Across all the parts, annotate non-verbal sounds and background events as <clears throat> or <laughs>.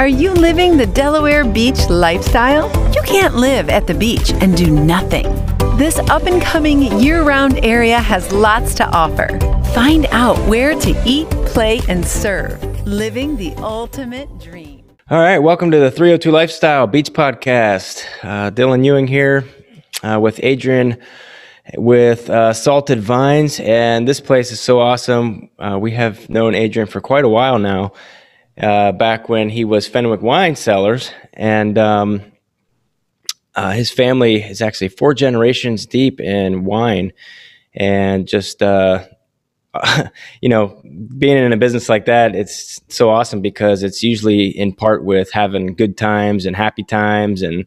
Are you living the Delaware Beach lifestyle? You can't live at the beach and do nothing. This up and coming year round area has lots to offer. Find out where to eat, play, and serve, living the ultimate dream. All right, welcome to the 302 Lifestyle Beach Podcast. Uh, Dylan Ewing here uh, with Adrian with uh, Salted Vines, and this place is so awesome. Uh, we have known Adrian for quite a while now, uh, back when he was Fenwick Wine Cellars, and um, uh, his family is actually four generations deep in wine, and just uh, <laughs> you know, being in a business like that, it's so awesome because it's usually in part with having good times and happy times and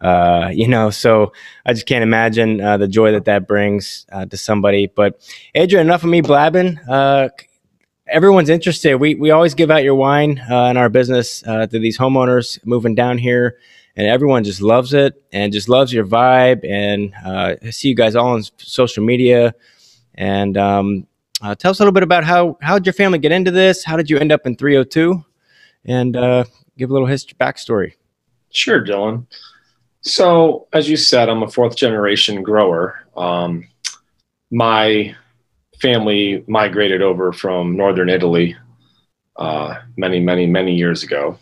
uh, you know, <laughs> so I just can't imagine uh, the joy that that brings uh, to somebody. But Adrian, enough of me blabbing. Uh, everyone's interested. We we always give out your wine uh, in our business uh, to these homeowners moving down here, and everyone just loves it and just loves your vibe. And I see you guys all on social media. And um, tell us a little bit about how how did your family get into this? How did you end up in 302? And give a little history backstory. Sure, Dylan. So, as you said, I'm a fourth generation grower. Um, my family migrated over from northern Italy uh, many, many, many years ago.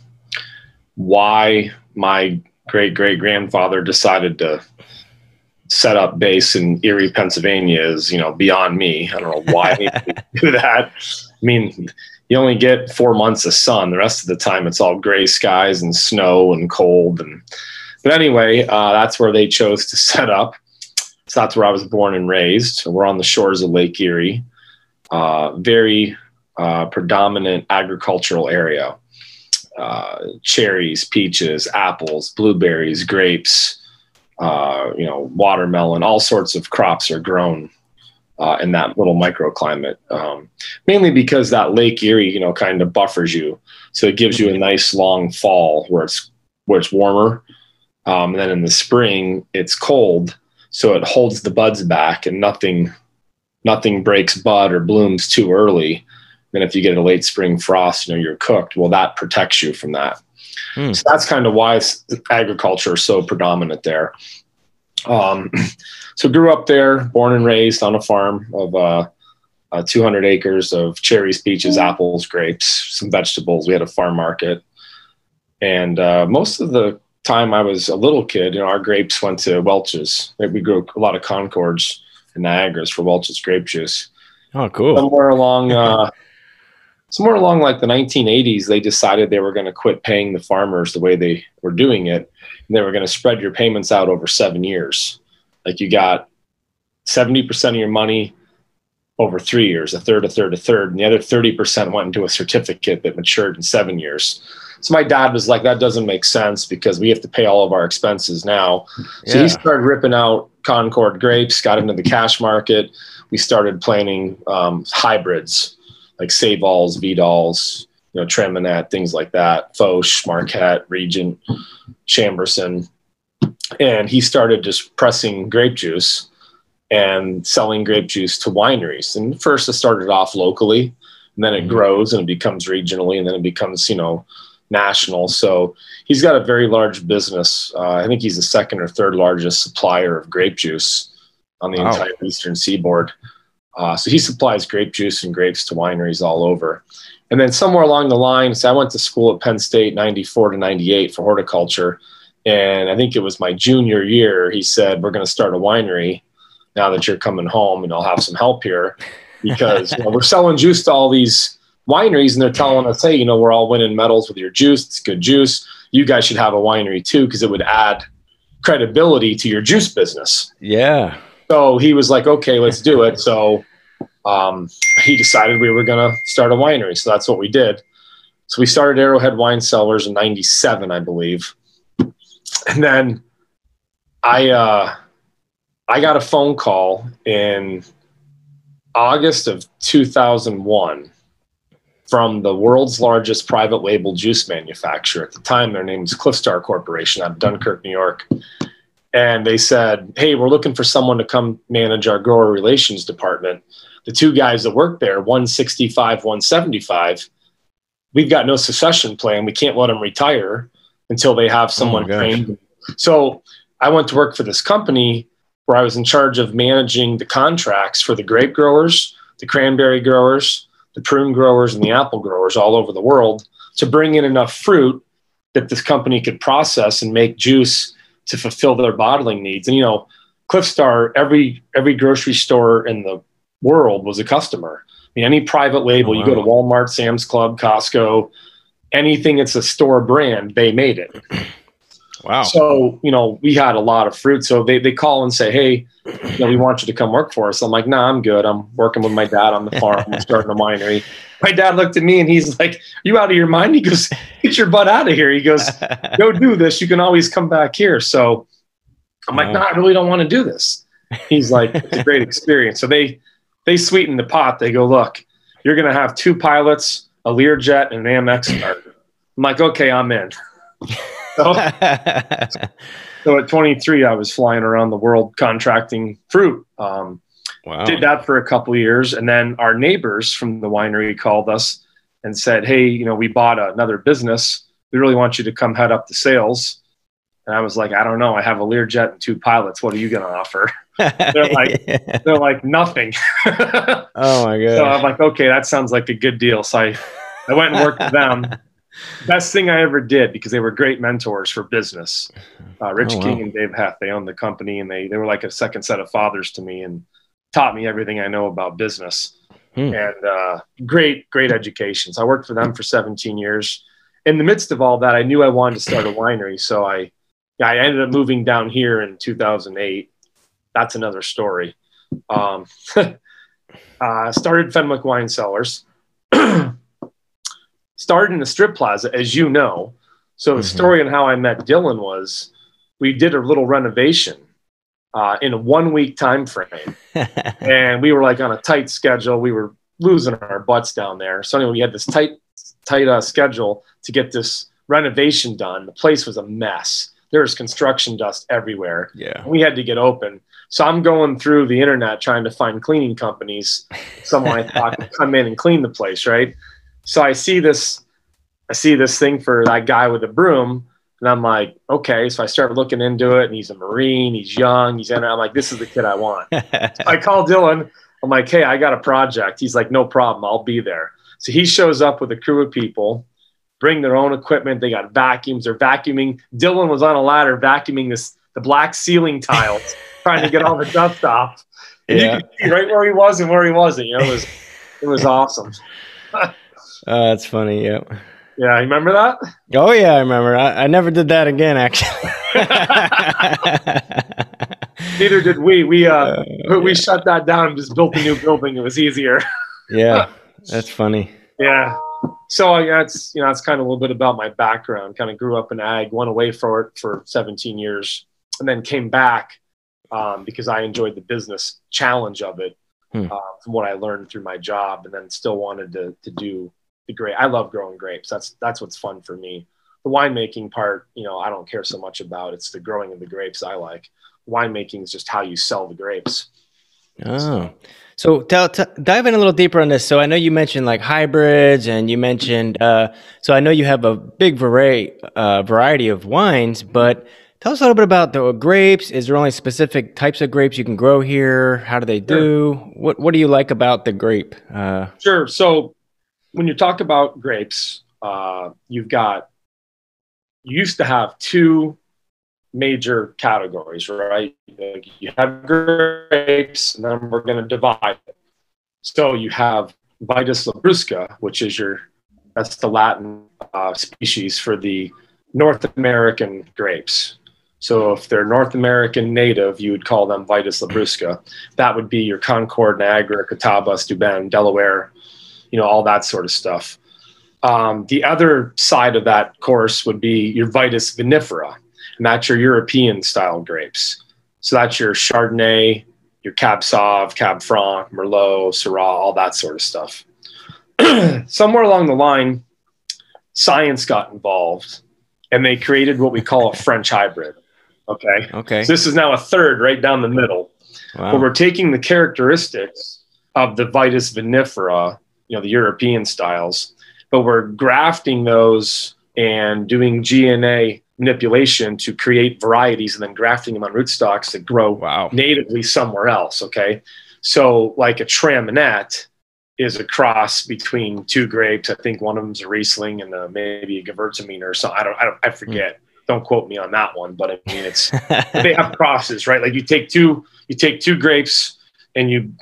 Why my great great grandfather decided to set up base in Erie, Pennsylvania is, you know, beyond me. I don't know why he <laughs> do that. I mean, you only get four months of sun. The rest of the time, it's all gray skies and snow and cold and but anyway, uh, that's where they chose to set up. So that's where I was born and raised. We're on the shores of Lake Erie, uh, very uh, predominant agricultural area. Uh, cherries, peaches, apples, blueberries, grapes, uh, you know, watermelon, all sorts of crops are grown uh, in that little microclimate. Um, mainly because that Lake Erie, you know, kind of buffers you, so it gives you a nice long fall where it's where it's warmer um, and then in the spring, it's cold, so it holds the buds back, and nothing nothing breaks bud or blooms too early. Then if you get a late spring frost, you know you're cooked. Well, that protects you from that. Mm. So that's kind of why agriculture is so predominant there. Um, <clears throat> so grew up there, born and raised on a farm of uh, uh, 200 acres of cherries, peaches, hmm. apples, grapes, some vegetables. We had a farm market, and uh, most of the time I was a little kid, you know, our grapes went to Welch's. We grew a lot of Concords and Niagaras for Welch's grape juice. Oh, cool. Somewhere along, <laughs> uh, somewhere along like the 1980s, they decided they were going to quit paying the farmers the way they were doing it. And they were going to spread your payments out over seven years. Like you got 70% of your money over three years, a third, a third, a third, and the other 30% went into a certificate that matured in seven years. So my dad was like, that doesn't make sense because we have to pay all of our expenses now. So yeah. he started ripping out Concord grapes, got into the cash market. We started planting um, hybrids like Seyvals, Vidals, you know, Traminette, things like that, Foch, Marquette, Regent, Chambourcin. And he started just pressing grape juice and selling grape juice to wineries. And first it started off locally, and then it mm-hmm. grows and it becomes regionally, and then it becomes, you know, national. So he's got a very large business. Uh, I think he's the second or third largest supplier of grape juice on the wow. entire eastern seaboard. Uh, so he supplies grape juice and grapes to wineries all over. And then somewhere along the line, so I went to school at Penn State 94 to 98 for horticulture. And I think it was my junior year, he said, We're going to start a winery now that you're coming home and I'll have some help here <laughs> because you know, we're selling juice to all these wineries and they're telling us, hey, you know, we're all winning medals with your juice. It's good juice. You guys should have a winery too because it would add credibility to your juice business. Yeah. So he was like, okay, let's do it. So um, he decided we were going to start a winery. So that's what we did. So we started Arrowhead Wine Cellars in 97, I believe. And then I, uh, I got a phone call in August of 2001 from the world's largest private label juice manufacturer. At the time, their name was Cliffstar Corporation out of Dunkirk, New York. And they said, Hey, we're looking for someone to come manage our grower relations department. The two guys that work there, 165, 175, we've got no succession plan. We can't let them retire until they have oh someone gosh. trained. So I went to work for this company where I was in charge of managing the contracts for the grape growers, the cranberry growers, the prune growers, and the apple growers all over the world to bring in enough fruit that this company could process and make juice to fulfill their bottling needs. And you know, Cliffstar, every every grocery store in the world was a customer. I mean, any private label, Oh, you go to. Walmart, Sam's Club, Costco, anything that's a store brand, they made it. Wow. So, you know, we had a lot of fruit. So they, they call and say, Hey, you know, we want you to come work for us. I'm like, nah, I'm good. I'm working with my dad on the <laughs> farm. I'm starting a winery. My dad looked at me and he's like, you out of your mind? He goes, get your butt out of here. He goes, <laughs> go do this. You can always come back here. So I'm like, no, I really don't want to do this. He's like, it's a great <laughs> experience. So they, they sweeten the pot. They go, look, you're going to have two pilots, a Learjet and an AmEx card. I'm like, okay, I'm in. So, so at 23, I was flying around the world contracting fruit. Um, wow. did that for a couple of years, and then our neighbors from the winery called us and said, "Hey, you know, we bought another business. We really want you to come head up the sales." And I was like, "I don't know. I have a Learjet and two pilots. What are you going to offer?" <laughs> They're like- They're like, "Nothing." oh my god! <laughs> so I'm like, "Okay, that sounds like a good deal." So I, I went and worked with them. Best thing I ever did because they were great mentors for business. Uh, Rich Oh, wow. King and Dave Heth, they owned the company and they, they were like a second set of fathers to me and taught me everything I know about business. Hmm. And uh, great, great education. So I worked for them for 17 years. In the midst of all that, I knew I wanted to start a winery. So I, yeah, I ended up moving down here in 2008. That's another story. Um, <laughs> uh, started Fenwick Wine Cellars. <clears throat> started in the strip plaza, as you know. So the Mhm. story on how I met Dylan was we did a little renovation uh, in a one week time frame, <laughs> and we were like on a tight schedule. We were losing our butts down there. So anyway, we had this tight, tight uh, schedule to get this renovation done. The place was a mess. There was construction dust everywhere. yeah. We had to get open. So I'm going through the internet trying to find cleaning companies, someone I thought <laughs> could come in and clean the place, right? So I see this, I see this thing for that guy with the broom, and I'm like, okay. So I start looking into it, and he's a Marine, he's young, he's in. I'm like, this is the kid I want. <laughs> I call Dylan. I'm like, hey, I got a project. He's like, no problem, I'll be there. So he shows up with a crew of people, bring their own equipment. They got vacuums. They're vacuuming. Dylan was on a ladder vacuuming this the black ceiling tiles, <laughs> trying to get all the dust off. And yeah. You could see right where he was and where he wasn't. You know, it was it was awesome. <laughs> Oh, that's funny. Yep. Yeah, you remember that? Oh yeah, I remember. I, I never did that again, actually. <laughs> Neither did we. We uh we shut that down and just built a new building. It was easier. <laughs> yeah, that's funny. Yeah. So uh, yeah, you know it's kind of a little bit about my background. Kind of grew up in ag, went away for it for 17 years, and then came back um, because I enjoyed the business challenge of it Hmm. uh, from what I learned through my job, and then still wanted to to do the grape. I love growing grapes. That's that's what's fun for me. The winemaking part, you know, I don't care so much about. It's the growing of the grapes I like. Winemaking is just how you sell the grapes. Oh, so tell, t- dive in a little deeper on this. So I know you mentioned like hybrids, and you mentioned. Uh, so I know you have a big variety uh, variety of wines, but tell us a little bit about the grapes. Is there only specific types of grapes you can grow here? How do they do? What What do you like about the grape? Uh, Sure. So when you talk about grapes, uh, you've got you used to have two major categories, right? Like you have grapes, and then we're going to divide it. So you have Vitis labrusca, which is your that's the Latin uh, species for the North American grapes. So if they're North American native, you would call them Vitis labrusca. That would be your Concord, Niagara, Catawba, Steuben, Delaware, you know, all that sort of stuff. Um, the other side of that course would be your Vitis vinifera, and that's your European style grapes. So that's your Chardonnay, your Cab Sauv, Cab Franc, Merlot, Syrah, all that sort of stuff. <clears throat> Somewhere along the line, science got involved, and they created what we call a French hybrid. Okay, okay. so this is now a third right down the middle Wow. we're taking the characteristics of the Vitis vinifera, you know, the European styles, but we're grafting those and doing DNA manipulation to create varieties and then grafting them on rootstocks that grow Wow. natively somewhere else. Okay. So, like a Traminette is a cross between two grapes. I think one of them's a Riesling and a, maybe a Gewürztraminer or something. I don't, I don't, I forget. Don't quote me on that one, but I mean, it's, <laughs> they have crosses, right? Like you take two, you take two grapes and you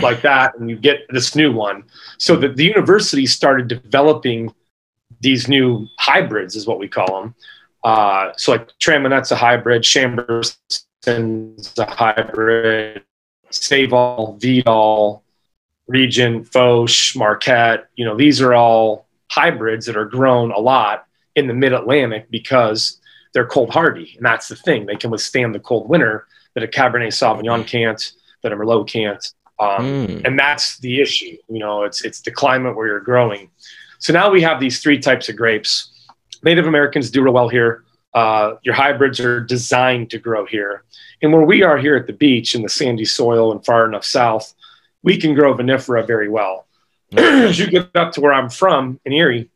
like that, and you get this new one. So the, the university started developing these new hybrids, is what we call them. Uh, so like Traminette's a hybrid, Chambourcin's a hybrid, Seyval, Vidal, Regent, Foch, Marquette. You know, these are all hybrids that are grown a lot in the Mid Atlantic because they're cold hardy, and that's the thing. They can withstand the cold winter that a Cabernet Sauvignon can't, that a Merlot can't. Um, Mm. and that's the issue. You know, it's it's the climate where you're growing. So now we have these three types of grapes. Native Americans do real well here. Uh, your hybrids are designed to grow here, and where we are here at the beach in the sandy soil and far enough south, we can grow vinifera very well. <clears throat> As you get up to where I'm from in Erie,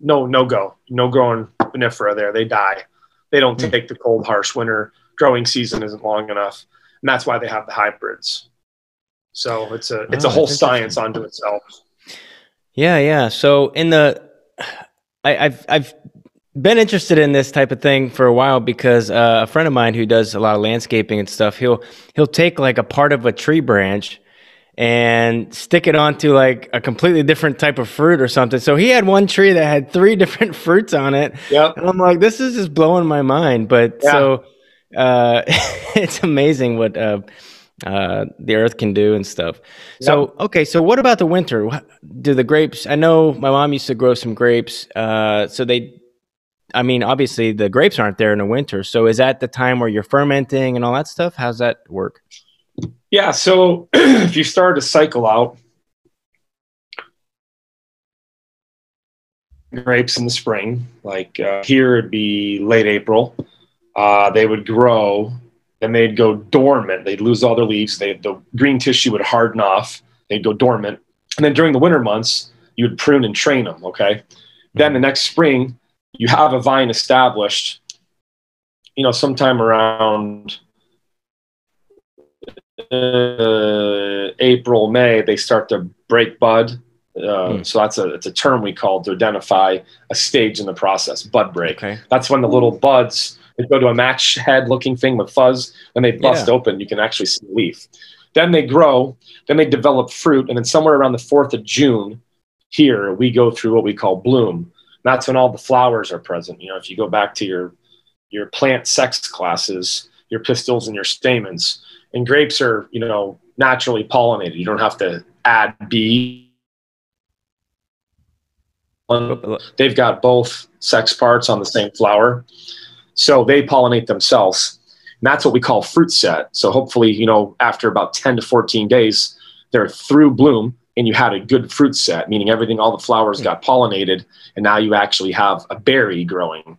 no, no go, no growing vinifera there. They die. They don't Hmm. take the cold, harsh winter. Growing season isn't long enough, and that's why they have the hybrids. So it's a it's Oh, a whole science unto itself. Yeah, yeah. So in the, I, I've I've been interested in this type of thing for a while because uh, a friend of mine who does a lot of landscaping and stuff, he'll he'll take like a part of a tree branch and stick it onto like a completely different type of fruit or something. So he had one tree that had three <laughs> different fruits on it, Yep. and I'm like, this is just blowing my mind. But Yeah. so uh, <laughs> it's amazing what uh, uh, the earth can do and stuff. So okay, so what about the winter? Do the grapes? I know my mom used to grow some grapes. Uh, so they, I mean, obviously the grapes aren't there in the winter. So is that the time where you're fermenting and all that stuff? How's that work? Yeah. So <clears throat> if you start to cycle out grapes in the spring, like uh, here it'd be late April, uh, they would grow, then they'd go dormant. They'd lose all their leaves. They, the green tissue would harden off. They'd go dormant. And then during the winter months, you would prune and train them. Okay. Then the next spring, you have a vine established, you know, sometime around uh, April, May, they start to break bud. Uh, Hmm. So that's a it's a term we call to identify a stage in the process, bud break. Okay. That's when the little buds they go to a match head looking thing with fuzz, and they bust Yeah. open. You can actually see the leaf. Then they grow, then they develop fruit, and then somewhere around the fourth of June, here we go through what we call bloom. That's when all the flowers are present. You know, if you go back to your your plant sex classes, your pistils and your stamens, and grapes are you know naturally pollinated. You don't have to add bees They've got both sex parts on the same flower, so they pollinate themselves. And that's what we call fruit set. So hopefully, you know, after about 10 to 14 days, they're through bloom and you had a good fruit set, meaning everything, all the flowers got pollinated, and now you actually have a berry growing.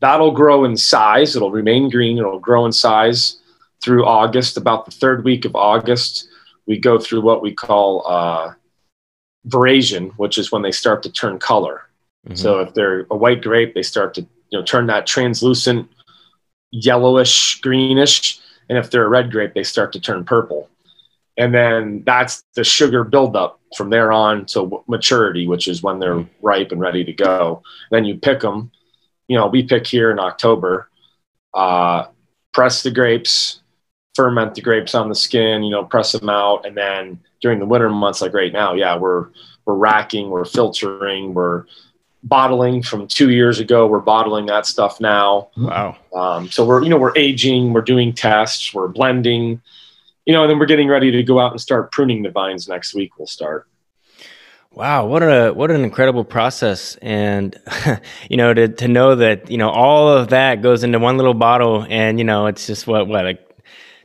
That'll grow in size. It'll remain green. It'll grow in size through August. About the third week of August, we go through what we call uh, veraison, which is when they start to turn color. Mhm. So if they're a white grape, they start to you know turn that translucent yellowish greenish, and if they're a red grape, they start to turn purple. And then that's the sugar buildup from there on to maturity, which is when they're ripe and ready to go. Then you pick them. You know, we pick here in October. Uh, press the grapes, ferment the grapes on the skin. You know, press them out, and then during the winter months, like right now, yeah, we're we're racking, we're filtering, we're bottling from two years ago. We're bottling that stuff now. wow. Um, so we're you know we're aging, we're doing tests, we're blending, you know, and then we're getting ready to go out and start pruning the vines next week. We'll start. Wow, what a what an incredible process and <laughs> you know to to know that, you know, all of that goes into one little bottle and you know, it's just what what like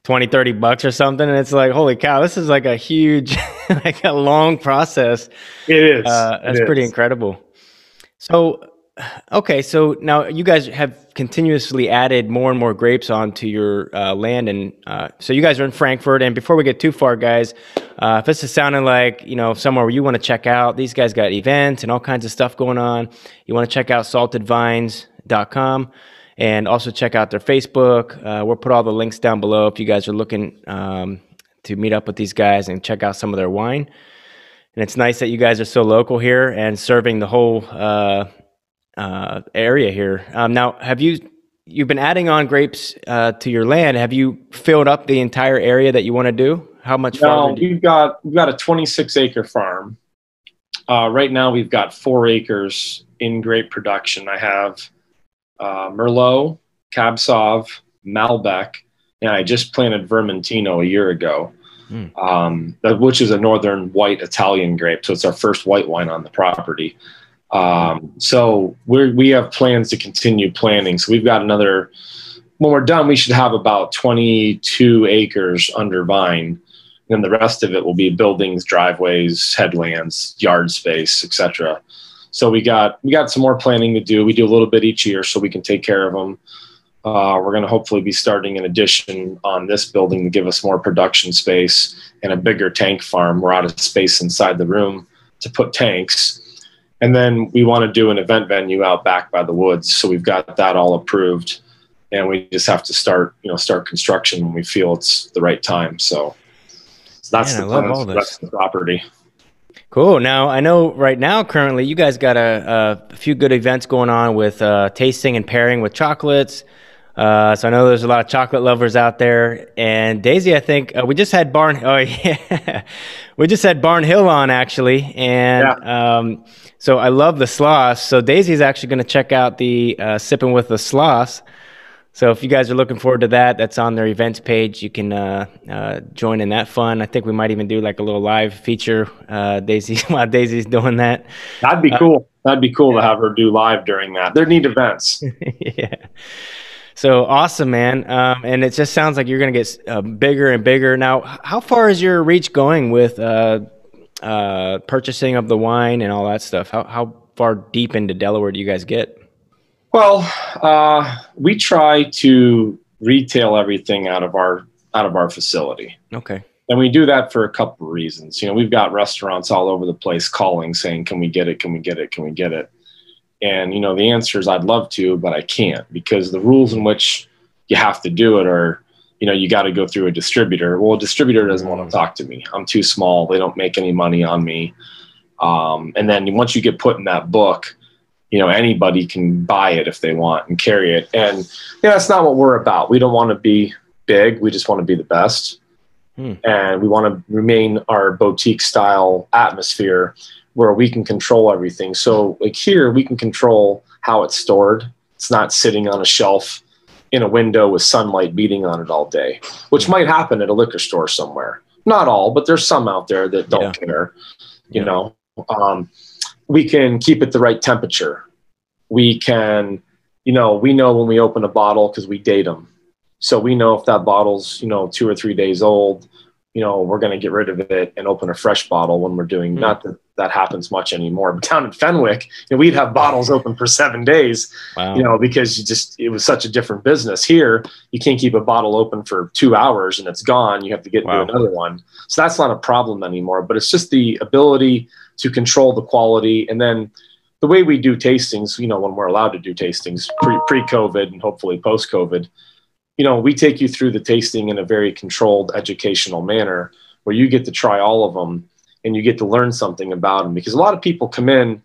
20 30 bucks or something and it's like holy cow, this is like a huge <laughs> like a long process. It is. Uh, It that's is. pretty incredible. So okay, so now you guys have continuously added more and more grapes onto your uh, land, and uh, so you guys are in Frankford. And before we get too far, guys, uh, if this is sounding like you know somewhere where you want to check out, these guys got events and all kinds of stuff going on. You want to check out saltedvines.com and also check out their Facebook. Uh, we'll put all the links down below if you guys are looking um, to meet up with these guys and check out some of their wine. And it's nice that you guys are so local here and serving the whole uh, uh, area here. Um, now, have you you've been adding on grapes uh, to your land? Have you filled up the entire area that you want to do? How much? No, we've got we've got a 26 acre farm. Uh, right now, we've got four acres in grape production. I have uh, Merlot, Cab Sauv, Malbec, and I just planted Vermentino a year ago, mm. um, which is a northern white Italian grape. So it's our first white wine on the property. Um, so we we have plans to continue planting. So we've got another. When we're done, we should have about 22 acres under vine, and the rest of it will be buildings, driveways, headlands, yard space, etc. So we got we got some more planning to do. We do a little bit each year, so we can take care of them. Uh, we're going to hopefully be starting an addition on this building to give us more production space and a bigger tank farm. We're out of space inside the room to put tanks and then we want to do an event venue out back by the woods. So we've got that all approved. And we just have to start, you know, start construction when we feel it's the right time. So, so that's Man, the plan. So that's the property. Cool. Now I know right now, currently, you guys got a, a few good events going on with uh, tasting and pairing with chocolates. Uh, so I know there's a lot of chocolate lovers out there. And Daisy, I think uh, we just had Barn. <laughs> Oh yeah, we just had Barn Hill on actually, and yeah. um, so I love the sloss. So Daisy's actually going to check out the uh, sipping with the sloss. So if you guys are looking forward to that, that's on their events page. You can uh, uh, join in that fun. I think we might even do like a little live feature. Uh, Daisy <laughs> while Daisy's doing that. That'd be cool. That'd be cool to have her do live during that. They're neat events. <laughs> yeah. So awesome, man. Um, and it just sounds like you're going to get uh, bigger and bigger. Now, how far is your reach going with uh, uh, purchasing of the wine and all that stuff? How, how far deep into Delaware do you guys get? Well, uh, we try to retail everything out of our out of our facility. Okay. And we do that for a couple of reasons. You know, we've got restaurants all over the place calling saying, "Can we get it? Can we get it? Can we get it?" And you know, the answer is I'd love to, but I can't because the rules in which you have to do it are, you know, you got to go through a distributor. Well, a distributor doesn't want to talk to me. I'm too small. They don't make any money on me. Um, and then once you get put in that book, you know, anybody can buy it if they want and carry it. And yeah, that's not what we're about. We don't want to be big. We just want to be the best. Hmm. And we want to remain our boutique style atmosphere where we can control everything. So like here, we can control how it's stored. It's not sitting on a shelf in a window with sunlight beating on it all day, which might happen at a liquor store somewhere. Not all, but there's some out there that don't yeah. care. You yeah. know, um, we can keep it the right temperature. We can, you know, we know when we open a bottle because we date them. So we know if that bottle's, you know, two or three days old, you know, we're going to get rid of it and open a fresh bottle when we're doing, mm. not that that happens much anymore. But down in Fenwick, you know, we'd have bottles open for seven days, wow. you know, because you just it was such a different business. Here, you can't keep a bottle open for two hours and it's gone. You have to get wow. into another one. So that's not a problem anymore. But it's just the ability to control the quality and then the way we do tastings. You know, when we're allowed to do tastings pre pre COVID and hopefully post COVID. You know, we take you through the tasting in a very controlled educational manner where you get to try all of them and you get to learn something about them because a lot of people come in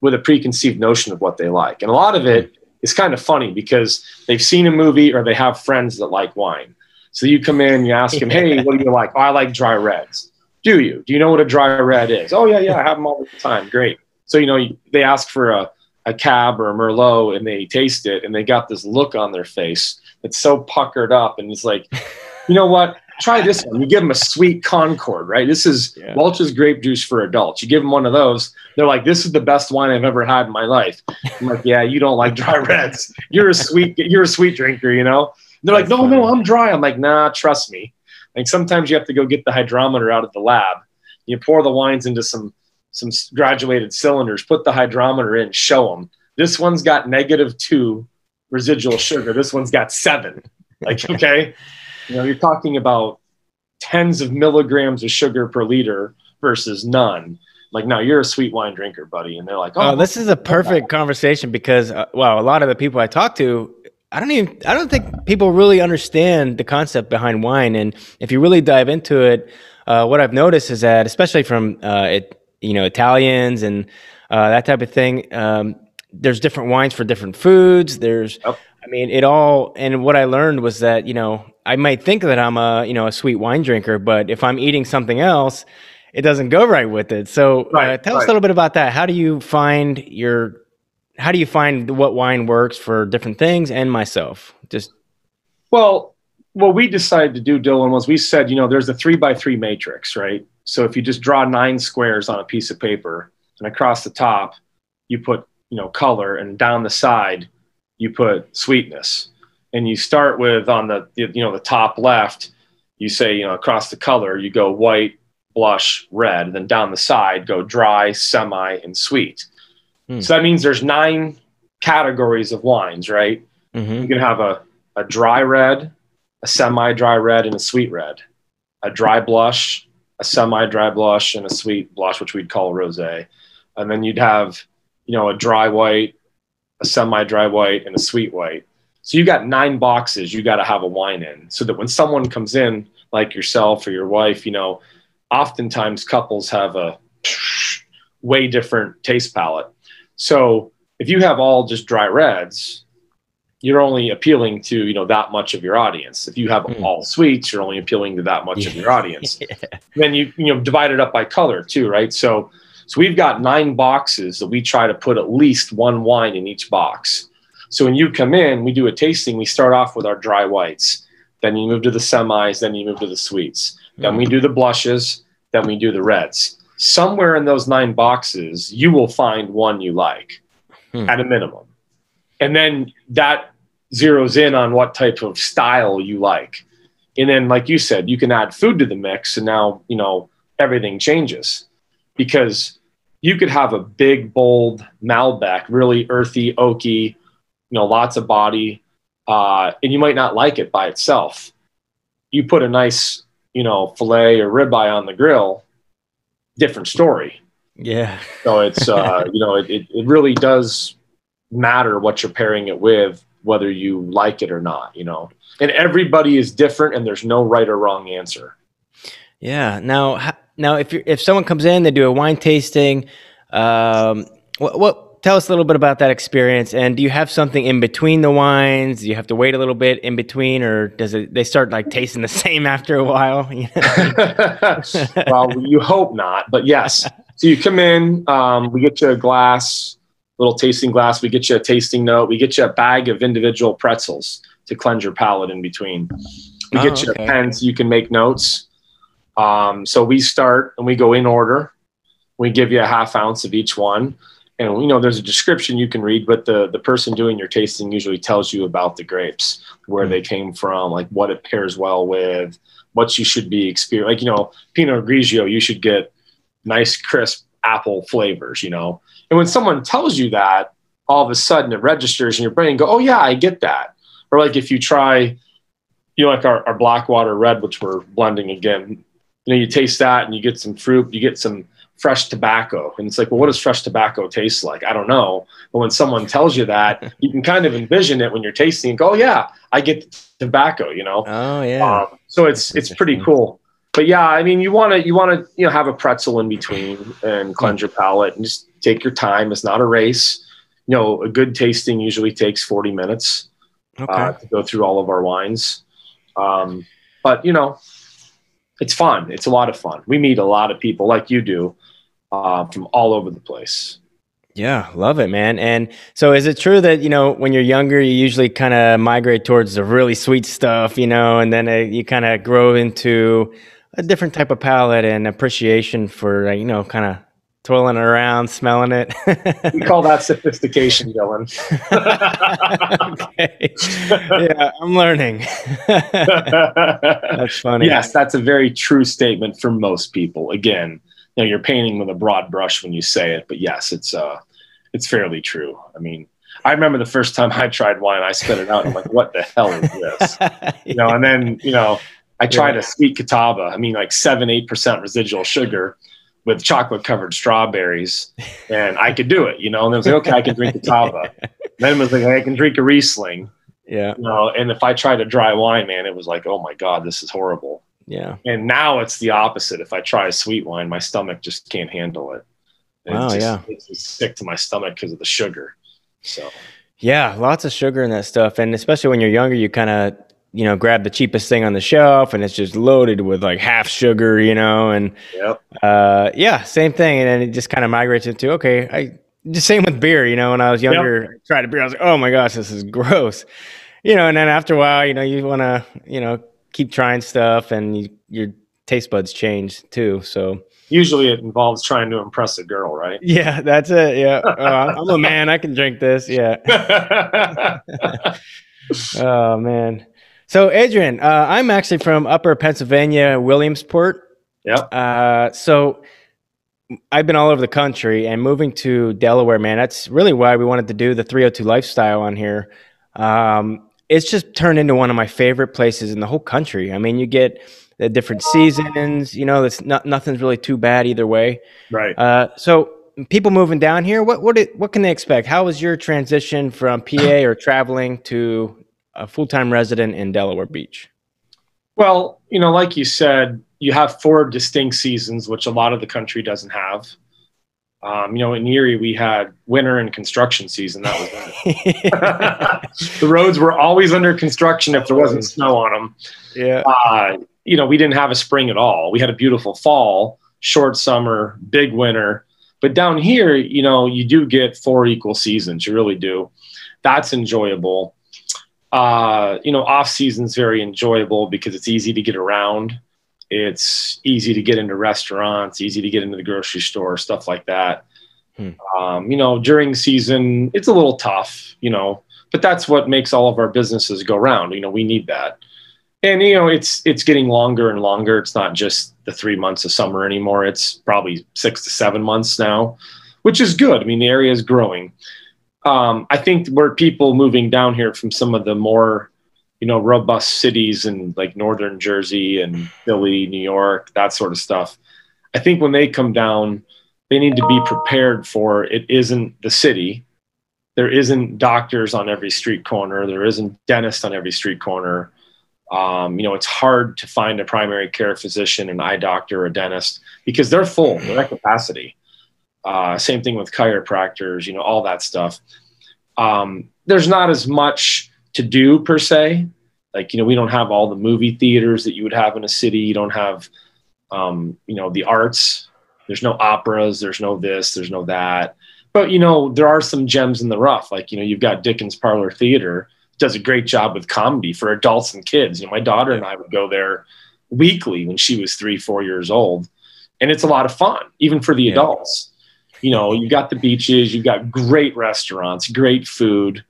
with a preconceived notion of what they like. And a lot of it is kind of funny because they've seen a movie or they have friends that like wine. So you come in, you ask them, hey, what do you like? Oh, I like dry reds. Do you? Do you know what a dry red is? Oh, yeah, yeah, I have them all the time. Great. So, you know, they ask for a, a cab or a Merlot and they taste it and they got this look on their face that's so puckered up. And it's like, you know what? Try this one. You give them a sweet Concord, right? This is yeah. Welch's grape juice for adults. You give them one of those, they're like, "This is the best wine I've ever had in my life." I'm like, "Yeah, you don't like dry reds. You're a sweet, you're a sweet drinker, you know." And they're like, "No, no, I'm dry." I'm like, "Nah, trust me." Like sometimes you have to go get the hydrometer out of the lab. You pour the wines into some some graduated cylinders, put the hydrometer in, show them. This one's got negative two residual sugar. This one's got seven. Like, <laughs> okay, you know, you're talking about tens of milligrams of sugar per liter versus none. Like, now you're a sweet wine drinker, buddy. And they're like, oh, oh this is a perfect conversation because, uh, well, a lot of the people I talk to, I don't even, I don't think people really understand the concept behind wine. And if you really dive into it, uh, what I've noticed is that, especially from, uh, it, you know, Italians and uh, that type of thing, um, there's different wines for different foods. There's, oh. I mean, it all. And what I learned was that you know I might think that I'm a you know a sweet wine drinker, but if I'm eating something else, it doesn't go right with it. So uh, right, uh, tell right. us a little bit about that. How do you find your how do you find what wine works for different things and myself? Just well, what we decided to do, Dylan, was we said, you know, there's a three by three matrix, right? So if you just draw nine squares on a piece of paper and across the top, you put you know color and down the side you put sweetness. And you start with on the you know the top left you say you know across the color you go white blush red. Then down the side go dry semi and sweet. Hmm. so that means there's nine categories of wines right? Mm-hmm. you can have a, a dry red a semi dry red and a sweet red. A dry blush a semi dry blush and a sweet blush which we'd call a rosé. And then you'd have you know, a dry white, a semi-dry white, and a sweet white. So you got nine boxes you got to have a wine in, so that when someone comes in, like yourself or your wife, you know, oftentimes couples have a way different taste palette. So if you have all just dry reds, you're only appealing to you know that much of your audience. If you have mm. all sweets, you're only appealing to that much yeah. of your <laughs> audience. yeah. Then you you know divide it up by color too, right? So so we've got nine boxes that we try to put at least one wine in each box. So when you come in, we do a tasting. We start off with our dry whites. Then you move to the semis. Then you move to the sweets. Then we do the blushes. Then we do the reds. Somewhere in those nine boxes, you will find one you like hmm. at a minimum. And then that zeroes in on what type of style you like. And then, like you said, you can add food to the mix. And now, you know, everything changes because you could have a big, bold Malbec, really earthy, oaky, you know, lots of body, uh, and you might not like it by itself. You put a nice, you know, fillet or ribeye on the grill, different story. Yeah. so it's, uh, <laughs> you know, it, it really does matter what you're pairing it with, whether you like it or not, you know. And everybody is different, and there's no right or wrong answer. Yeah. Now, now, if you if someone comes in, they do a wine tasting. Um, what, what tell us a little bit about that experience? And do you have something in between the wines? Do you have to wait a little bit in between, or does it they start like tasting the <laughs> same after a while? <laughs> <laughs> well, you hope not, but yes. So you come in, um, we get you a glass, little tasting glass. We get you a tasting note. We get you a bag of individual pretzels to cleanse your palate in between. We get oh, you okay. a pen so you can make notes. Um, so we start and we go in order. We give you a half ounce of each one. And you know, there's a description you can read, but the the person doing your tasting usually tells you about the grapes, where mm they came from, like what it pairs well with, what you should be experiencing. Like you know, Pinot Grigio, you should get nice crisp apple flavors. You know, and when someone tells you that, all of a sudden it registers in your brain. go, oh yeah, I get that. Or like if you try, you know, like our, our Blackwater Red, which we're blending again you know, you taste that and you get some fruit, you get some fresh tobacco. And it's like, well, what does fresh tobacco taste like? I don't know. But when someone tells you that, <laughs> you can kind of envision it when you're tasting and go, oh, yeah, I get tobacco, you know? Oh, yeah. Um, so it's, it's pretty cool. But yeah, I mean, you want to, you want to, you know, have a pretzel in between and cleanse your palate and just take your time. It's not a race. You know, a good tasting usually takes 40 minutes okay. uh, to go through all of our wines. Um, but you know, it's fun. It's a lot of fun. We meet a lot of people like you do uh, from all over the place. Yeah, love it, man. And so, is it true that you know when you're younger, you usually kind of migrate towards the really sweet stuff, you know, and then you kind of grow into a different type of palate and appreciation for, you know, kind of twirling it around, smelling it. we call that sophistication, Dylan. <laughs> okay. Yeah, I'm learning. that's funny. Yes, that's a very true statement for most people. Again, you know, you're painting with a broad brush when you say it, but yes, it's uh it's fairly true. I mean, I remember the first time <laughs> I tried wine, I spit it out. And I'm like, what the hell is this? You know, and then, you know, I tried yeah. a sweet catawba. I mean, like seven, 8% residual sugar with chocolate covered strawberries. And I could do it, you know, and I was like, okay, I can drink catawba. <laughs> then it was like, I can drink a Riesling. Yeah. You know, and if I tried a dry wine, man, it was like, oh my God, this is horrible. Yeah. And now it's the opposite. If I try a sweet wine, my stomach just can't handle it. Wow, just, yeah. It's sick to my stomach because of the sugar. So, yeah, lots of sugar in that stuff. And especially when you're younger, you kind of, you know, grab the cheapest thing on the shelf and it's just loaded with like half sugar, you know, and yep. uh, yeah, same thing. And then it just kind of migrates into, okay, I, the same with beer, you know, when I was younger, yep. I tried a beer, I was like, oh my gosh, this is gross. You know, and then after a while, you know, you want to, you know, keep trying stuff and you, your taste buds change too. So, usually it involves trying to impress a girl, right? Yeah, that's it. Yeah, uh, I'm a man. I can drink this. Yeah. <laughs> <laughs> oh man. So Adrian, uh, I'm actually from Upper Pennsylvania, Williamsport. Yeah. Uh, so I've been all over the country and moving to Delaware, man. That's really why we wanted to do the 302 lifestyle on here. Um, it's just turned into one of my favorite places in the whole country. I mean, you get the different seasons. You know, it's not nothing's really too bad either way. Right. Uh, so people moving down here, what what it, what can they expect? How was your transition from PA or traveling to a full time resident in Delaware Beach? Well, you know, like you said, you have four distinct seasons, which a lot of the country doesn't have. Um, you know, in Erie, we had winter and construction season. That was it. <laughs> the roads were always under construction if there wasn't snow on them. Yeah. Uh, you know, we didn't have a spring at all. We had a beautiful fall, short summer, big winter. But down here, you know, you do get four equal seasons. You really do. That's enjoyable. Uh, you know, off season's very enjoyable because it's easy to get around. It's easy to get into restaurants, easy to get into the grocery store, stuff like that. Hmm. Um, you know, during season, it's a little tough, you know, but that's what makes all of our businesses go round. You know, we need that and you know it's it's getting longer and longer it's not just the three months of summer anymore it's probably six to seven months now which is good i mean the area is growing um, i think where people moving down here from some of the more you know robust cities in like northern jersey and philly new york that sort of stuff. I think when they come down they need to be prepared for it isn't the city. There isn't doctors on every street corner. There isn't dentists on every street corner. Um, you know, it's hard to find a primary care physician, an eye doctor, a dentist because they're full, they're at capacity. Uh, same thing with chiropractors, you know, all that stuff. Um, there's not as much to do per se. Like, you know, we don't have all the movie theaters that you would have in a city. You don't have, um, you know, the arts. There's no operas. There's no this. There's no that. But, you know, there are some gems in the rough. Like, you know, you've got Dickens Parlor Theater does a great job with comedy for adults and kids. You know, my daughter and I would go there weekly when she was three, four years old, and it's a lot of fun, even for the yeah. adults. You know, you've got the beaches, you've got great restaurants, great food.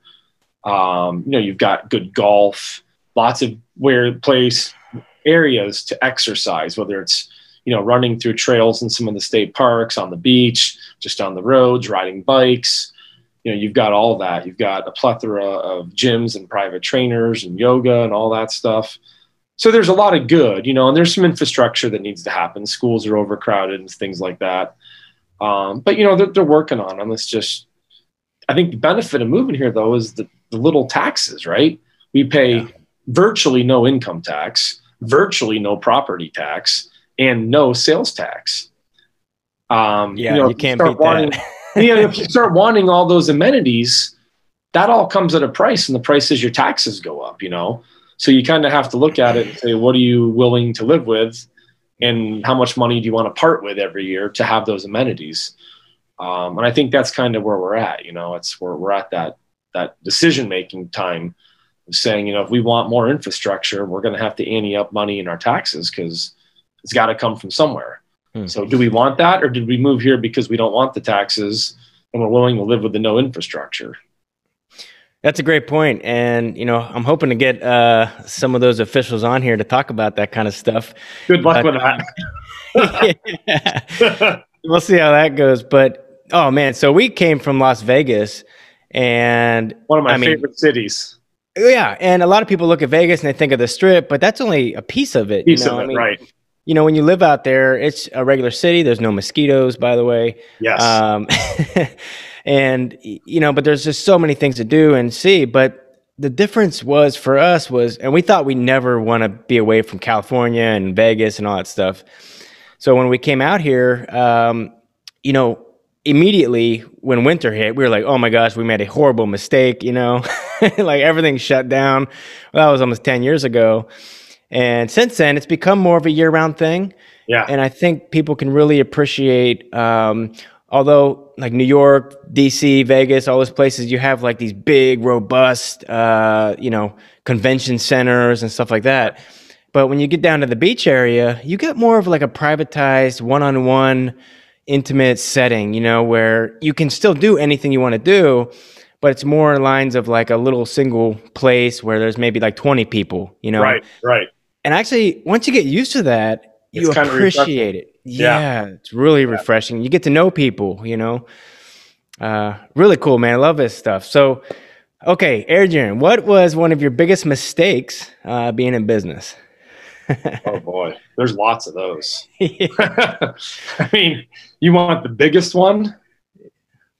Um, you know, you've got good golf, lots of where place areas to exercise, whether it's you know running through trails in some of the state parks, on the beach, just on the roads, riding bikes. You know you've got all that. You've got a plethora of gyms and private trainers and yoga and all that stuff. So there's a lot of good you know and there's some infrastructure that needs to happen. Schools are overcrowded and things like that um, but you know they're, they're working on them it's just i think the benefit of moving here though is the, the little taxes right? We pay yeah. virtually no income tax virtually no property tax and no sales tax. Um, yeah you, know, you can't beat wanting, that. you know, if you start wanting all those amenities, that all comes at a price, and the price is your taxes go up. You know, so you kind of have to look at it and say, what are you willing to live with, and how much money do you want to part with every year to have those amenities? Um, and I think that's kind of where we're at. You know, it's where we're at that that decision making time of saying, you know, if we want more infrastructure, we're going to have to ante up money in our taxes because it's got to come from somewhere. Hmm. So, do we want that, or did we move here because we don't want the taxes and we're willing to live with the no infrastructure? That's a great point, and you know, I'm hoping to get uh, some of those officials on here to talk about that kind of stuff. Good luck with that. <laughs> we'll see how that goes. But Oh man, so we came from Las Vegas, and One of my I mean- favorite cities. yeah, and a lot of people look at Vegas and they think of the Strip, but that's only a piece of it. Piece you know? of it, I mean, right? You know, when you live out there, it's a regular city. There's no mosquitoes, by the way. Yes. Um, <laughs> and you know, but there's just so many things to do and see. But the difference was for us was, and we thought we never want to be away from California and Vegas and all that stuff. So when we came out here, um, you know, immediately when winter hit, we were like, "Oh my gosh, we made a horrible mistake." You know, <laughs> like everything shut down. Well, that was almost ten years ago, and since then, it's become more of a year-round thing yeah. and I think people can really appreciate. Um, although, like New York, DC, Vegas, all those places, you have like these big, robust, uh, you know, convention centers and stuff like that. But when you get down to the beach area, you get more of like a privatized, one-on-one, intimate setting. You know, where you can still do anything you want to do, but it's more lines of like a little single place where there's maybe like 20 people. You know, Right. Right. and actually, once you get used to that, you It's appreciate it. Yeah. Yeah, it's really refreshing. You get to know people, you know. Uh, really cool, man. I love this stuff. So, okay, Adrian, what was one of your biggest mistakes uh, being in business? Oh boy, there's lots of those. <laughs> <laughs> I mean, you want the biggest one?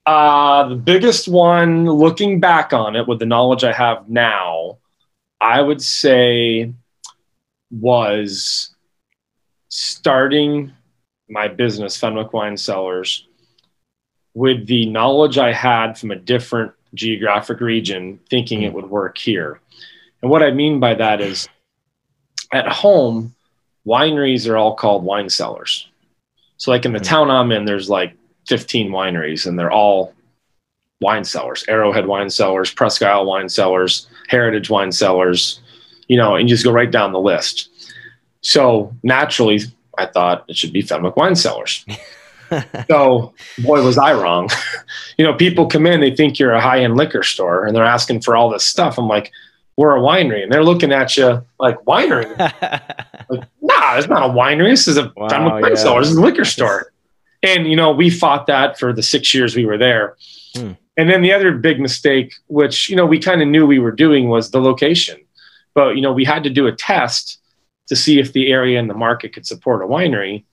Uh, the biggest one, looking back on it with the knowledge I have now, I would say was starting my business, Fenwick Wine Cellars, with the knowledge I had from a different geographic region, thinking it would work here. And what I mean by that is at home, wineries are all called wine cellars. So, like in the Mhm. town I'm in, there's like 15 wineries, and they're all wine cellars Arrowhead Wine Cellars, Presque Isle Wine Cellars, Heritage Wine Cellars, you know, and you just go right down the list. So, naturally, I thought it should be Fenwick Wine Cellars. <laughs> so, boy, was I wrong. <laughs> you know, people come in, they think you're a high end liquor store, and they're asking for all this stuff. I'm like, we're a winery, and they're looking at you like, winery? <laughs> Like, nah, it's not a winery. This is a Wow, Fenwick Wine yeah. This is a liquor store. And, you know, we fought that for the six years we were there. Hmm. And then the other big mistake, which, you know, we kind of knew we were doing was the location. But, you know, we had to do a test to see if the area and the market could support a winery.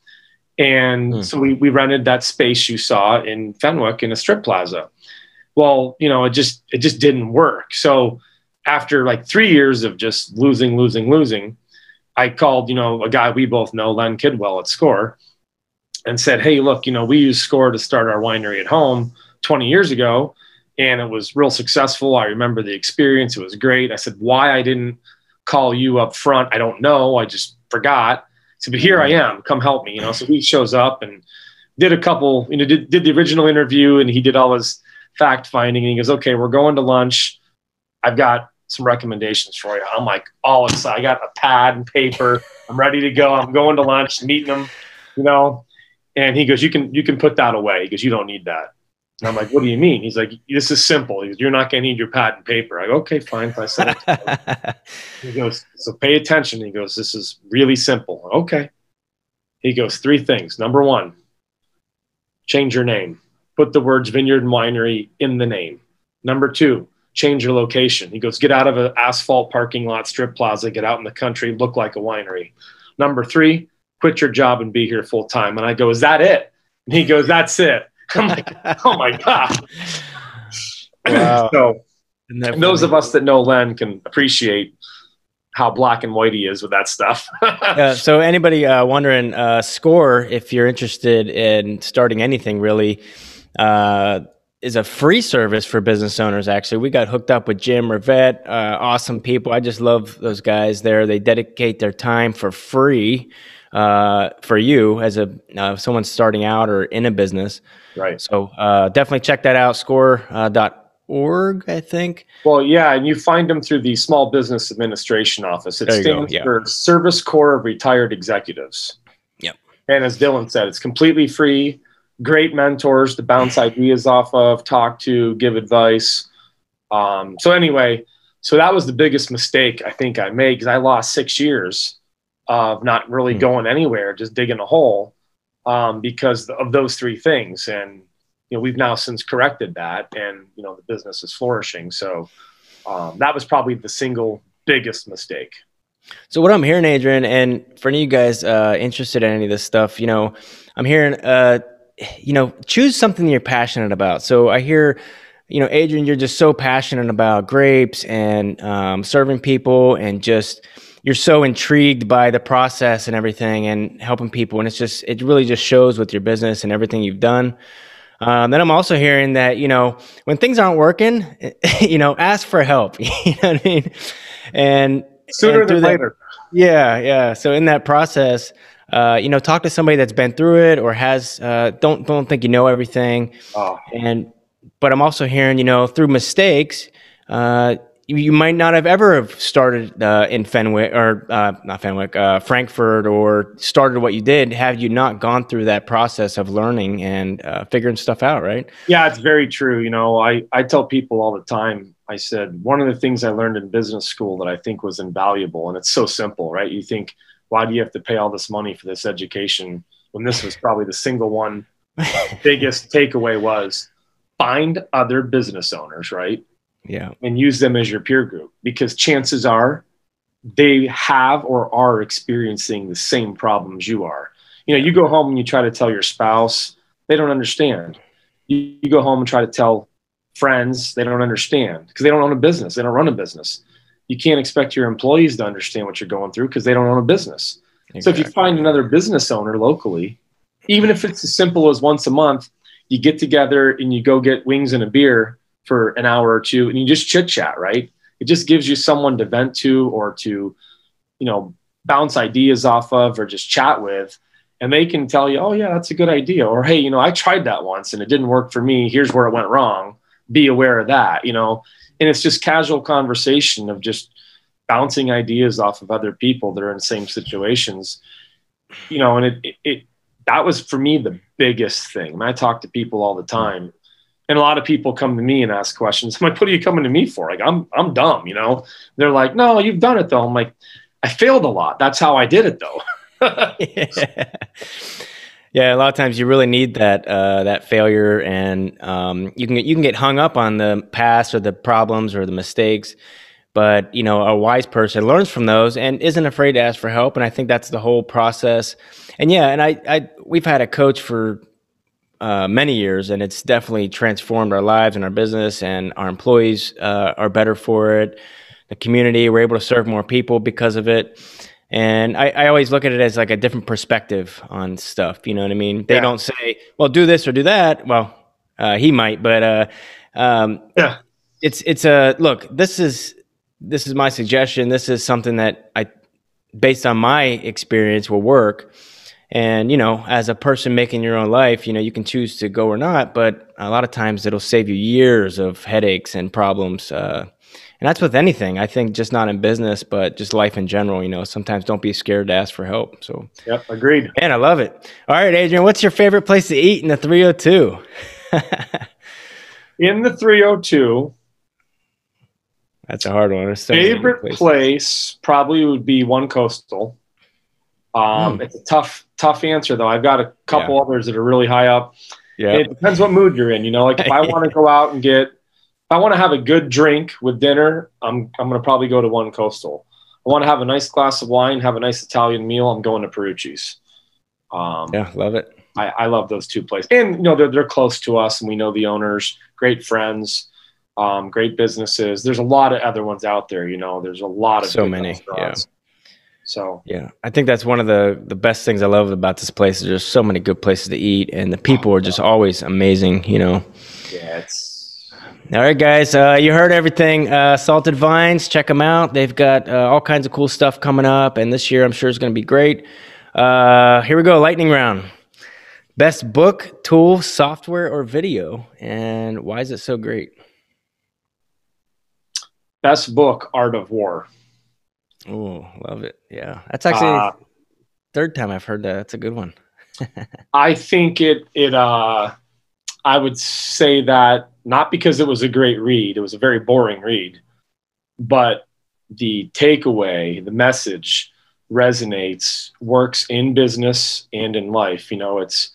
And Hmm. so we, we rented that space you saw in Fenwick in a strip plaza. Well, you know, it just it just didn't work. So after like three years of just losing, losing, losing, I called, you know, a guy we both know, Len Kidwell at Score, and said, Hey, look, you know, we used Score to start our winery at home 20 years ago, and it was real successful. I remember the experience, it was great. I said, Why I didn't call you up front, I don't know. I just forgot. So, but here I mm-hmm. am, come help me, you know. So he shows up and did a couple, you know, did, did the original interview and he did all his fact finding and he goes, Okay, we're going to lunch. I've got some recommendations for you. I'm like all excited. I got a pad and paper. I'm ready to go. I'm going to lunch, meeting them, you know. And he goes, "You can you can put that away." because "You don't need that." And I'm like, "What do you mean?" He's like, "This is simple." He goes, "You're not going to need your pad and paper." I go, "Okay, fine." If I said it. <laughs> He goes, "So pay attention." He goes, "This is really simple." Okay. He goes, three things. Number one, change your name. Put the words vineyard and winery in the name. Number two, change your location. He goes, get out of an asphalt parking lot, strip plaza, get out in the country, look like a winery. Number three, quit your job and be here full time. And I go, is that it? And he goes, that's it. <laughs> I'm like, oh my God. Wow. so and those funny? of us that know Len can appreciate how black and white he is with that stuff. <laughs> Uh, so anybody uh, wondering, uh, Score, if you're interested in starting anything really, uh, is a free service for business owners. Actually, we got hooked up with Jim Rivette, uh, awesome people. I just love those guys there. They dedicate their time for free uh, for you as a uh, someone starting out or in a business. right. So uh, definitely check that out. Score uh, dot org, I think. Well, yeah, and you find them through the Small Business Administration Office. It stands yeah. for Service Corps of Retired Executives. Yep. And as Dylan said, it's completely free. Great mentors to bounce <laughs> ideas off of, talk to, give advice. Um, so anyway, so that was the biggest mistake I think I made because I lost six years of not really Hmm. going anywhere, just digging a hole um, because of those three things. And you know, we've now since corrected that, and you know, the business is flourishing. So um, that was probably the single biggest mistake. So what I'm hearing, Adrian, and for any of you guys uh, interested in any of this stuff, you know, I'm hearing, uh, you know, choose something you're passionate about. So I hear, you know, Adrian, you're just so passionate about grapes and um, serving people, and just you're so intrigued by the process and everything, and helping people, and it's just it really just shows with your business and everything you've done. Um, then I'm also hearing that you know when things aren't working, <laughs> you know, ask for help. <laughs> you know what I mean? And sooner and than that, later. Yeah, yeah. So in that process, uh, you know, talk to somebody that's been through it or has. Uh, don't don't think you know everything. Oh. And but I'm also hearing, you know, through mistakes. Uh, you might not have ever have started uh, in Fenwick or uh, not Fenwick, uh, Frankford, or started what you did had you not gone through that process of learning and uh, figuring stuff out, right? Yeah, it's very true. You know, I, I tell people all the time, I said, one of the things I learned in business school that I think was invaluable, and it's so simple, right? You think, why do you have to pay all this money for this education when this was probably the single one <laughs> biggest takeaway was find other business owners, right? Yeah. and use them as your peer group because chances are they have or are experiencing the same problems you are. You know, you go home and you try to tell your spouse, they don't understand. You, you go home and try to tell friends, they don't understand because they don't own a business, they don't run a business. You can't expect your employees to understand what you're going through because they don't own a business. So if you find another business owner locally, even if it's as simple as once a month, you get together and you go get wings and a beer for an hour or two and you just chit chat, right? It just gives you someone to vent to or to, you know, bounce ideas off of or just chat with. And they can tell you, oh, yeah, that's a good idea. Or, hey, you know, I tried that once and it didn't work for me. Here's where it went wrong. Be aware of that, you know. And it's just casual conversation of just bouncing ideas off of other people that are in the same situations, you know. And it, it, it that was for me the biggest thing. Mean, I talk to people all the time and a lot of people come to me and ask questions. <laughs> I'm like, what are you coming to me for? Like, I'm I'm dumb, you know. They're like, no, you've done it though. I'm like, I failed a lot. That's how I did it though. yeah. <laughs> <laughs> yeah, a lot of times you really need that uh, that failure, and um, you can you can get hung up on the past or the problems or the mistakes. But you know, a wise person learns from those and isn't afraid to ask for help. And I think that's the whole process. And yeah, and I, I we've had a coach for uh, many years, and it's definitely transformed our lives and our business, and our employees uh, are better for it. The community, we're able to serve more people because of it. And I, I, always look at it as like a different perspective on stuff. You know what I mean? They yeah. don't say, "Well, do this or do that." Well, uh, he might, but uh, um, yeah, it's it's a look. This is this is my suggestion. This is something that I, based on my experience, will work. And, you know, as a person making your own life, you know, you can choose to go or not, but a lot of times it'll save you years of headaches and problems. Uh, and that's with anything. I think just not in business, but just life in general, you know, sometimes don't be scared to ask for help. So, yep, agreed. And I love it. All right, Adrian, what's your favorite place to eat in the 302? <laughs> in the 302, that's a hard one. So favorite place probably would be One Coastal. Um, mm. It's a tough, tough answer though. I've got a couple yeah. others that are really high up. Yeah. It depends what mood you're in. You know, like if I <laughs> want to go out and get, if I want to have a good drink with dinner, I'm I'm gonna probably go to One Coastal. I want to have a nice glass of wine, have a nice Italian meal. I'm going to Perucci's. Um, yeah, love it. I, I love those two places, and you know they're they're close to us, and we know the owners. Great friends, um, great businesses. There's a lot of other ones out there. You know, there's a lot of so many. Yeah. So yeah, I think that's one of the the best things I love about this place. Is there's so many good places to eat, and the people are just always amazing. You know. Yeah, it's. All right, guys. Uh, you heard everything. Uh, Salted Vines, check them out. They've got uh, all kinds of cool stuff coming up, and this year I'm sure is going to be great. Uh, here we go, lightning round. Best book, tool, software, or video, and why is it so great? Best book, Art of War. Oh, love it. Yeah. That's actually uh, third time I've heard that. That's a good one. <laughs> I think it it uh I would say that not because it was a great read, it was a very boring read, but the takeaway, the message resonates, works in business and in life. You know, it's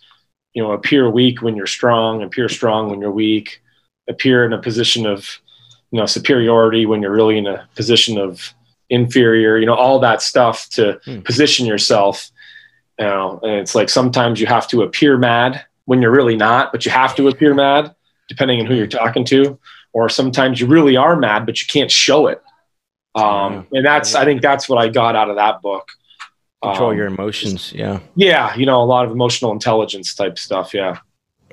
you know, appear weak when you're strong, appear strong when you're weak, appear in a position of, you know, superiority when you're really in a position of inferior, you know, all that stuff to hmm. position yourself. You know, and it's like sometimes you have to appear mad when you're really not, but you have to appear mad depending on who you're talking to. Or sometimes you really are mad, but you can't show it. Um, and that's, I think that's what I got out of that book. Control um, your emotions. Yeah. Yeah. You know, a lot of emotional intelligence type stuff. Yeah.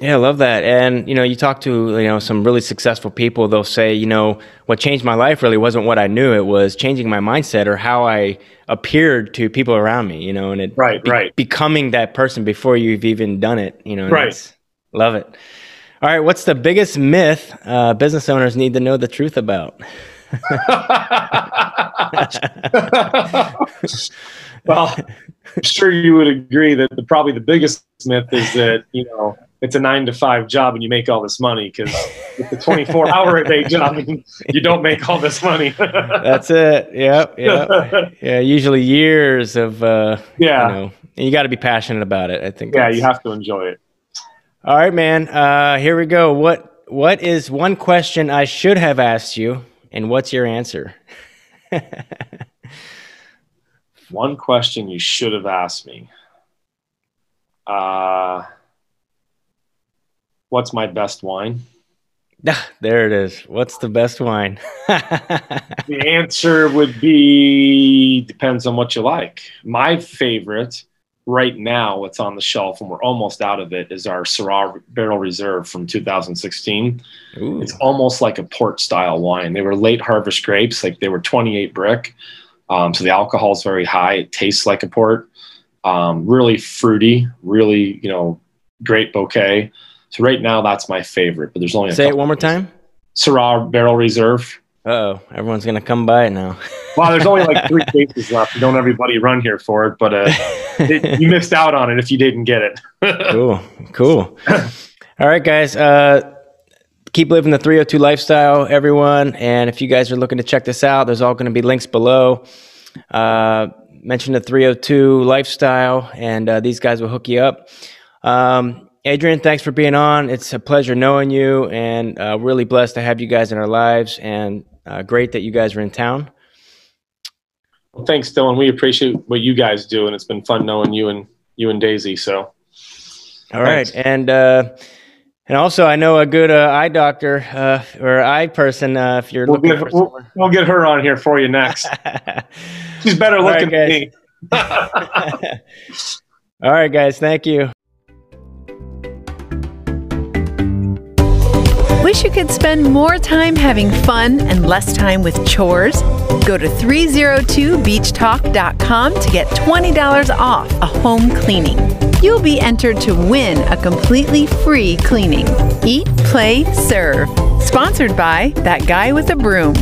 Yeah, I love that. And you know, you talk to you know some really successful people. They'll say, you know, what changed my life really wasn't what I knew. It was changing my mindset or how I appeared to people around me. You know, and it right, be- right, becoming that person before you've even done it. You know, right. Love it. All right, what's the biggest myth uh, business owners need to know the truth about? <laughs> well, I'm sure you would agree that the, probably the biggest myth is that you know it's a nine to five job and you make all this money because <laughs> it's a 24 hour a day job and you don't make all this money. <laughs> That's it. Yep. Yep. Yeah. Usually years of, uh, yeah, you, know, you got to be passionate about it. I think. Yeah. You have to enjoy it. All right, man. Uh, here we go. What, what is one question I should have asked you and what's your answer? <laughs> one question you should have asked me. Uh, what's my best wine? <laughs> there it is. What's the best wine? <laughs> the answer would be depends on what you like. My favorite right now, what's on the shelf, and we're almost out of it, is our Syrah Barrel Reserve from 2016. Ooh. It's almost like a port style wine. They were late harvest grapes, like they were 28 Brix. Um, so the alcohol is very high. It tastes like a port. Um, really fruity, really, you know, great bouquet. So right now, that's my favorite. But there's only say it one more time. Syrah Barrel Reserve. Oh, everyone's gonna come by it now. <laughs> well, there's only like three <laughs> cases left. Don't everybody run here for it, but uh, <laughs> it, you missed out on it if you didn't get it. cool, cool. All right, guys. Uh, keep living the 302 lifestyle, everyone. And if you guys are looking to check this out, there's all going to be links below. Uh, mention the 302 lifestyle, and uh, these guys will hook you up. Um, Adrian, thanks for being on. It's a pleasure knowing you, and uh, really blessed to have you guys in our lives. And uh, great that you guys are in town. Well, thanks, Dylan. We appreciate what you guys do, and it's been fun knowing you and you and Daisy. So, all right, and uh, and also I know a good uh, eye doctor uh, or eye person. Uh, if you're we'll looking get, for we'll, we'll, get her on here for you next. <laughs> She's better looking right, than me. <laughs> <laughs> All right, guys. Thank you. Wish you could spend more time having fun and less time with chores? Go to 302beachtalk.com to get $20 off a home cleaning. You'll be entered to win a completely free cleaning. Eat, play, serve. Sponsored by That Guy with a Broom.